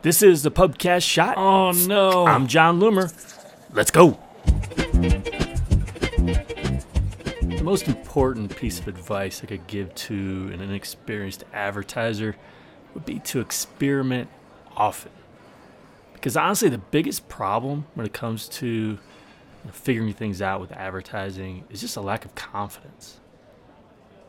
This is the Pubcast Shot. Oh no. I'm Jon Loomer. Let's go. The most important piece of advice I could give to an inexperienced advertiser would be to experiment often. Because honestly, the biggest problem when it comes to you know, figuring things out with advertising is just a lack of confidence.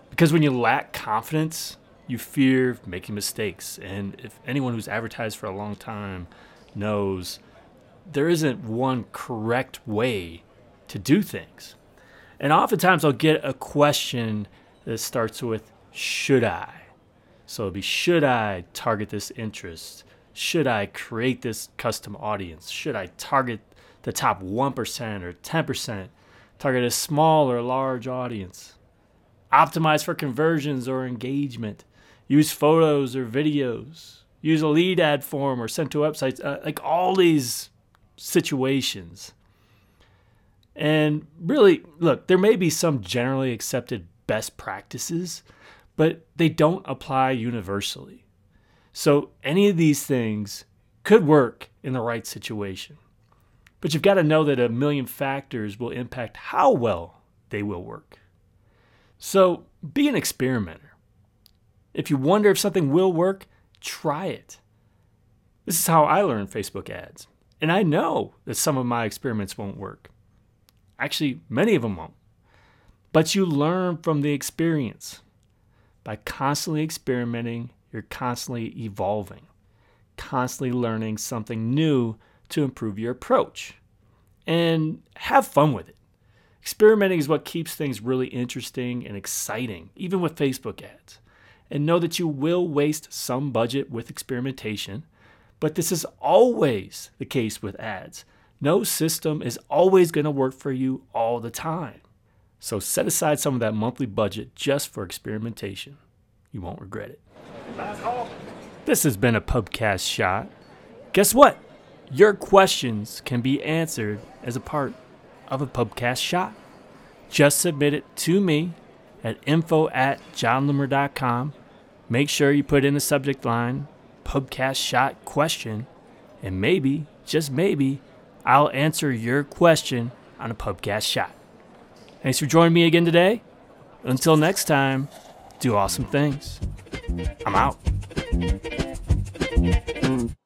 Because when you lack confidence, you fear making mistakes. And if anyone who's advertised for a long time knows, there isn't one correct way to do things. And oftentimes I'll get a question that starts with, should I? So it'll be, should I target this interest? Should I create this custom audience? Should I target the top 1% or 10%? Target a small or large audience? Optimize for conversions or engagement? Use photos or videos? Use a lead ad form or sent to websites? Uh, like all these situations. And really, look, there may be some generally accepted best practices, but they don't apply universally. So any of these things could work in the right situation. But you've got to know that a million factors will impact how well they will work. So be an experimenter. If you wonder if something will work, try it. This is how I learn Facebook ads. And I know that some of my experiments won't work. Actually, many of them won't. But you learn from the experience. By constantly experimenting, you're constantly evolving, constantly learning something new to improve your approach. And have fun with it. Experimenting is what keeps things really interesting and exciting, even with Facebook ads. And know that you will waste some budget with experimentation, but this is always the case with ads. No system is always going to work for you all the time. So set aside some of that monthly budget just for experimentation. You won't regret it. This has been a Pubcast shot. Guess what? Your questions can be answered as a part of a Pubcast shot. Just submit it to me at info at jonloomer.com. Make sure you put in the subject line Pubcast shot question, and maybe, just maybe, I'll answer your question on a Pubcast shot. Thanks for joining me again today. Until next time, do awesome things. I'm out.